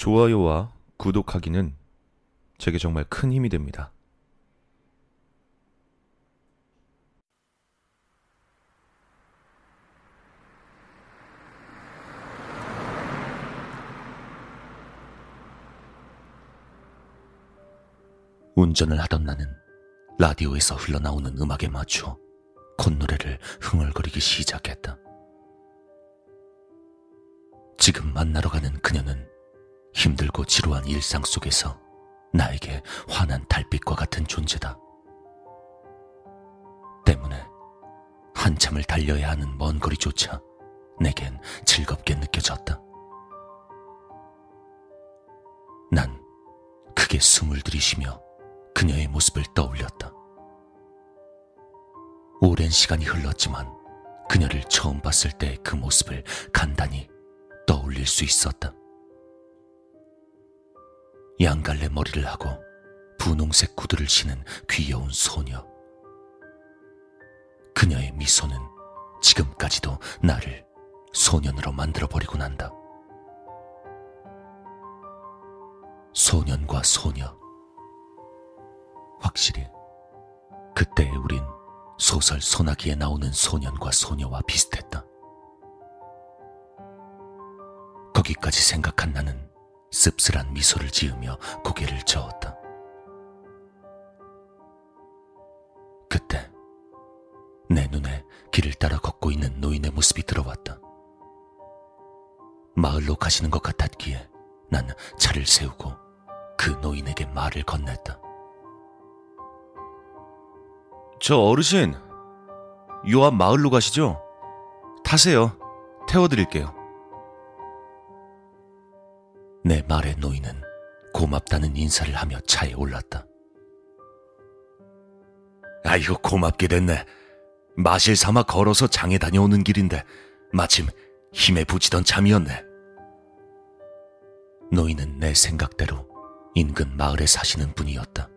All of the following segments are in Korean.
좋아요와 구독하기는 제게 정말 큰 힘이 됩니다. 운전을 하던 나는 라디오에서 흘러나오는 음악에 맞춰 콧노래를 흥얼거리기 시작했다. 지금 만나러 가는 그녀는 힘들고 지루한 일상 속에서 나에게 환한 달빛과 같은 존재다. 때문에 한참을 달려야 하는 먼 거리조차 내겐 즐겁게 느껴졌다. 난 크게 숨을 들이쉬며 그녀의 모습을 떠올렸다. 오랜 시간이 흘렀지만 그녀를 처음 봤을 때 그 모습을 간단히 떠올릴 수 있었다. 양갈래 머리를 하고 분홍색 구두를 신은 귀여운 소녀. 그녀의 미소는 지금까지도 나를 소년으로 만들어버리곤 한다. 소년과 소녀. 확실히 그때의 우린 소설 소나기에 나오는 소년과 소녀와 비슷했다. 거기까지 생각한 나는 씁쓸한 미소를 지으며 고개를 저었다. 그때 내 눈에 길을 따라 걷고 있는 노인의 모습이 들어왔다. 마을로 가시는 것 같았기에 난 차를 세우고 그 노인에게 말을 건넸다. 저 어르신, 요 앞 마을로 가시죠? 타세요. 태워드릴게요. 내 말에 노인은 고맙다는 인사를 하며 차에 올랐다. 아이고, 고맙게 됐네. 마실 삼아 걸어서 장에 다녀오는 길인데, 마침 힘에 부치던 참이었네. 노인은 내 생각대로 인근 마을에 사시는 분이었다.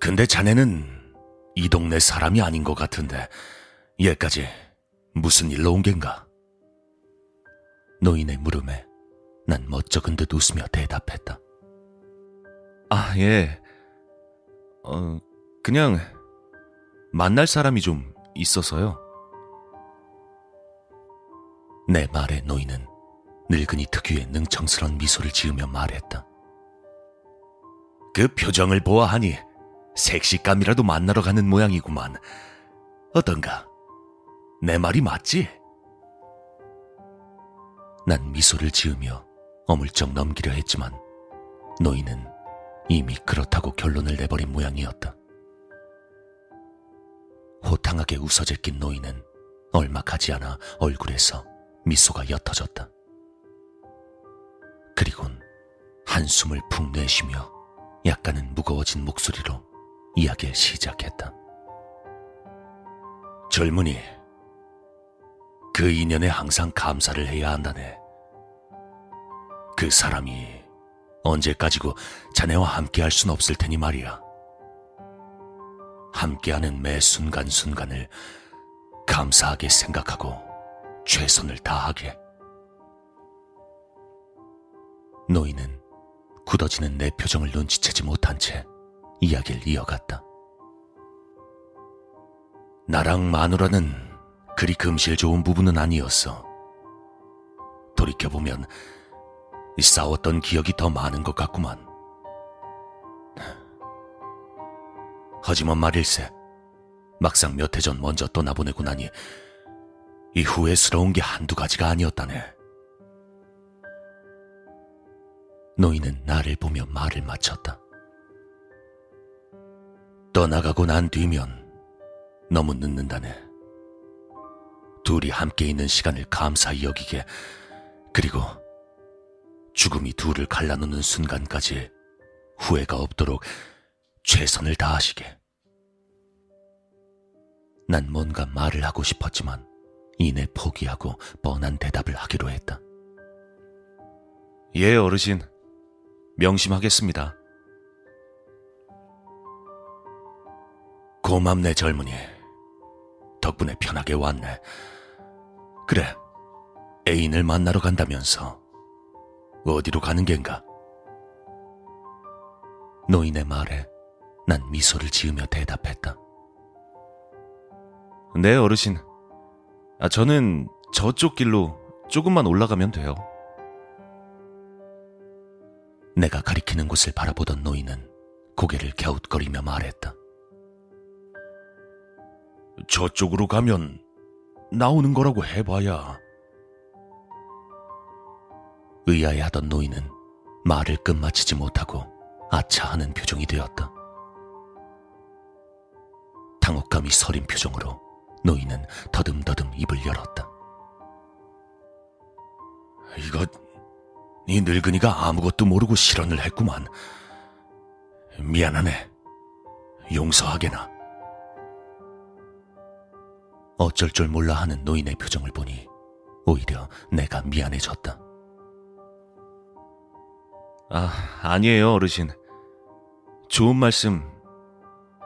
근데 자네는 이 동네 사람이 아닌 것 같은데, 얘까지 무슨 일로 온 겐가? 노인의 물음에 난 멋쩍은 듯 웃으며 대답했다. 아, 예. 어, 그냥 만날 사람이 좀 있어서요. 내 말에 노인은 늙은이 특유의 능청스런 미소를 지으며 말했다. 그 표정을 보아하니 색시감이라도 만나러 가는 모양이구만. 어떤가? 내 말이 맞지? 난 미소를 지으며 어물쩍 넘기려 했지만 노인은 이미 그렇다고 결론을 내버린 모양이었다. 호탕하게 웃어 제낀 노인은 얼마 가지 않아 얼굴에서 미소가 옅어졌다. 그리곤 한숨을 푹 내쉬며 약간은 무거워진 목소리로 이야기를 시작했다. 젊은이, 그 인연에 항상 감사를 해야 한다네. 그 사람이 언제까지고 자네와 함께 할 순 없을 테니 말이야. 함께하는 매 순간순간을 감사하게 생각하고 최선을 다하게. 노인은 굳어지는 내 표정을 눈치채지 못한 채 이야기를 이어갔다. 나랑 마누라는 그리 금실 좋은 부부는 아니었어. 돌이켜보면 싸웠던 기억이 더 많은 것 같구만. 하지만 말일세, 막상 몇 해 전 먼저 떠나보내고 나니 이 후회스러운 게 한두 가지가 아니었다네. 노인은 나를 보며 말을 마쳤다. 떠나가고 난 뒤면 너무 늦는다네. 둘이 함께 있는 시간을 감사히 여기게, 그리고 죽음이 둘을 갈라놓는 순간까지 후회가 없도록 최선을 다하시게. 난 뭔가 말을 하고 싶었지만 이내 포기하고 뻔한 대답을 하기로 했다. 예, 어르신. 명심하겠습니다. 고맙네, 젊은이. 덕분에 편하게 왔네. 그래, 애인을 만나러 간다면서 어디로 가는 겐가? 노인의 말에 난 미소를 지으며 대답했다. 네, 어르신. 아, 저는 저쪽 길로 조금만 올라가면 돼요. 내가 가리키는 곳을 바라보던 노인은 고개를 갸웃거리며 말했다. 저쪽으로 가면 나오는 거라고 해봐야. 의아해하던 노인은 말을 끝마치지 못하고 아차하는 표정이 되었다. 당혹감이 서린 표정으로 노인은 더듬더듬 입을 열었다. 이거 네 늙은이가 아무것도 모르고 실언을 했구만. 미안하네. 용서하게나. 어쩔 줄 몰라 하는 노인의 표정을 보니 오히려 내가 미안해졌다. 아, 아니에요, 어르신. 좋은 말씀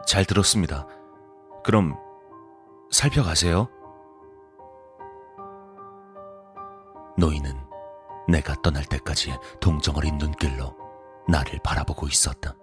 잘 들었습니다. 그럼 살펴가세요. 노인은 내가 떠날 때까지 동정어린 눈길로 나를 바라보고 있었다.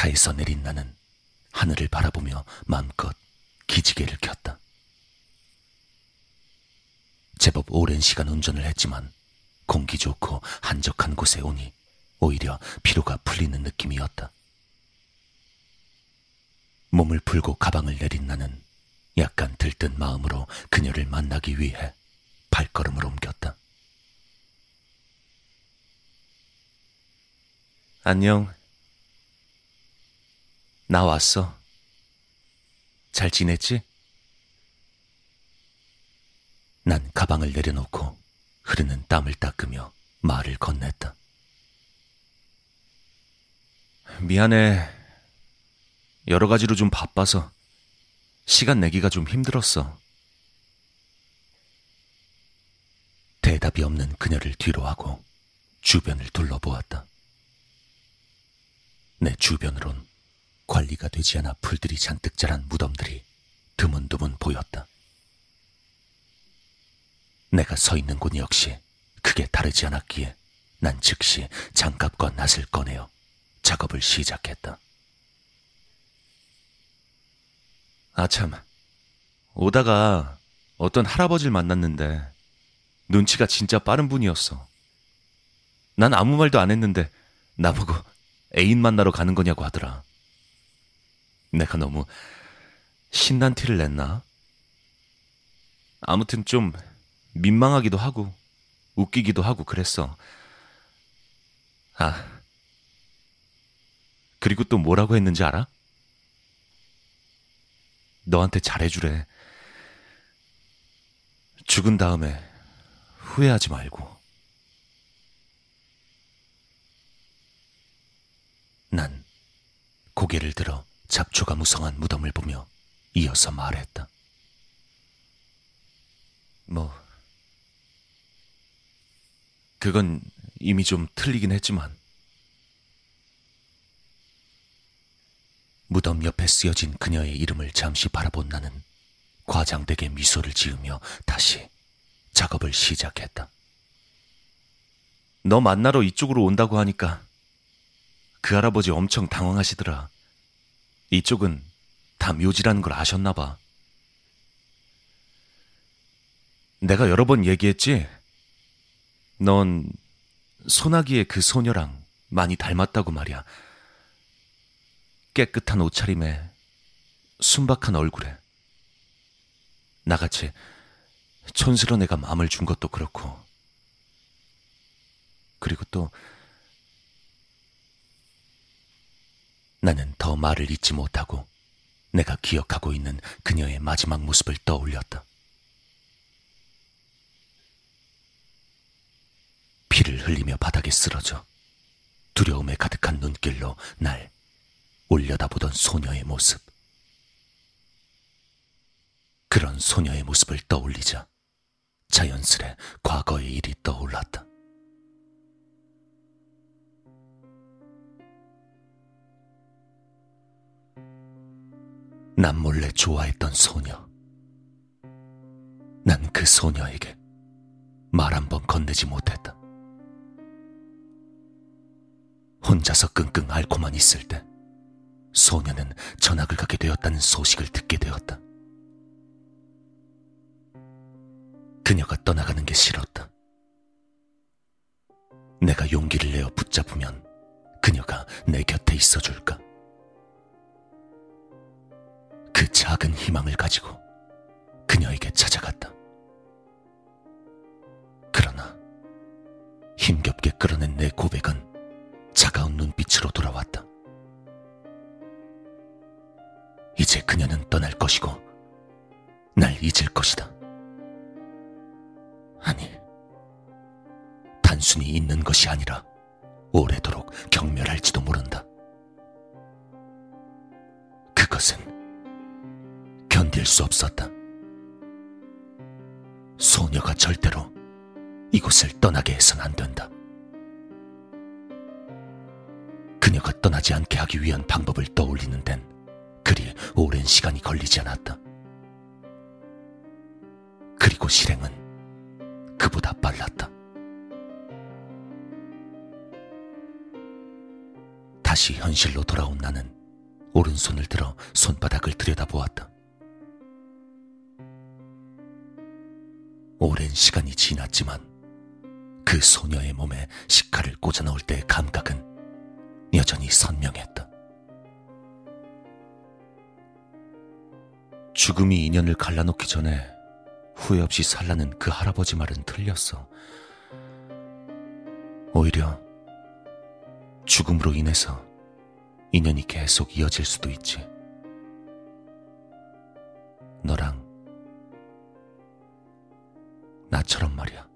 차에서 내린 나는 하늘을 바라보며 마음껏 기지개를 켰다. 제법 오랜 시간 운전을 했지만 공기 좋고 한적한 곳에 오니 오히려 피로가 풀리는 느낌이었다. 몸을 풀고 가방을 내린 나는 약간 들뜬 마음으로 그녀를 만나기 위해 발걸음을 옮겼다. 안녕. 나 왔어. 잘 지냈지? 난 가방을 내려놓고 흐르는 땀을 닦으며 말을 건넸다. 미안해. 여러 가지로 좀 바빠서 시간 내기가 좀 힘들었어. 대답이 없는 그녀를 뒤로 하고 주변을 둘러보았다. 내 주변으론 관리가 되지 않아 풀들이 잔뜩 자란 무덤들이 드문드문 보였다. 내가 서 있는 곳 역시 크게 다르지 않았기에 난 즉시 장갑과 낫을 꺼내어 작업을 시작했다. 아참, 오다가 어떤 할아버지를 만났는데 눈치가 진짜 빠른 분이었어. 난 아무 말도 안 했는데 나보고 애인 만나러 가는 거냐고 하더라. 내가 너무 신난 티를 냈나? 아무튼 좀 민망하기도 하고 웃기기도 하고 그랬어. 아, 그리고 또 뭐라고 했는지 알아? 너한테 잘해주래. 죽은 다음에 후회하지 말고. 난 고개를 들어 잡초가 무성한 무덤을 보며 이어서 말했다. 뭐, 그건 이미 좀 틀리긴 했지만. 무덤 옆에 쓰여진 그녀의 이름을 잠시 바라본 나는 과장되게 미소를 지으며 다시 작업을 시작했다. 너 만나러 이쪽으로 온다고 하니까 그 할아버지 엄청 당황하시더라. 이쪽은 다 묘지라는 걸 아셨나 봐. 내가 여러 번 얘기했지? 넌 소나기의 그 소녀랑 많이 닮았다고 말이야. 깨끗한 옷차림에 순박한 얼굴에 나같이 촌스러운 애가 마음을 준 것도 그렇고 그리고 또 나는 더 말을 잇지 못하고 내가 기억하고 있는 그녀의 마지막 모습을 떠올렸다. 피를 흘리며 바닥에 쓰러져 두려움에 가득한 눈길로 날 올려다보던 소녀의 모습. 그런 소녀의 모습을 떠올리자 자연스레 과거의 일이 떠올랐다. 남몰래 좋아했던 소녀. 난 그 소녀에게 말 한 번 건네지 못했다. 혼자서 끙끙 앓고만 있을 때 소녀는 전학을 가게 되었다는 소식을 듣게 되었다. 그녀가 떠나가는 게 싫었다. 내가 용기를 내어 붙잡으면 그녀가 내 곁에 있어줄까? 작은 희망을 가지고 그녀에게 찾아갔다. 그러나 힘겹게 끌어낸 내 고백은 차가운 눈빛으로 돌아왔다. 이제 그녀는 떠날 것이고 날 잊을 것이다. 아니, 단순히 있는 것이 아니라 오래도록 경멸할지도 모른다. 그것은 견딜 수 없었다. 소녀가 절대로 이곳을 떠나게 해선 안 된다. 그녀가 떠나지 않게 하기 위한 방법을 떠올리는 데는 그리 오랜 시간이 걸리지 않았다. 그리고 실행은 그보다 빨랐다. 다시 현실로 돌아온 나는 오른손을 들어 손바닥을 들여다보았다. 오랜 시간이 지났지만 그 소녀의 몸에 식칼을 꽂아 넣을 때의 감각은 여전히 선명했다. 죽음이 인연을 갈라놓기 전에 후회 없이 살라는 그 할아버지 말은 틀렸어. 오히려 죽음으로 인해서 인연이 계속 이어질 수도 있지. 너랑 나처럼 말이야.